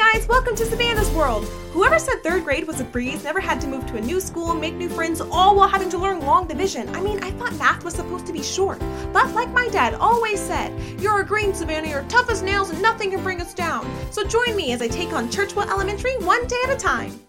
guys, welcome to Savannah's World. Whoever said third grade was a breeze never had to move to a new school, make new friends, all while having to learn long division. I mean, I thought math was supposed to be short. But like my dad always said, you're a green Savannah, you're tough as nails, and nothing can bring us down. So join me as I take on Churchwell Elementary one day at a time.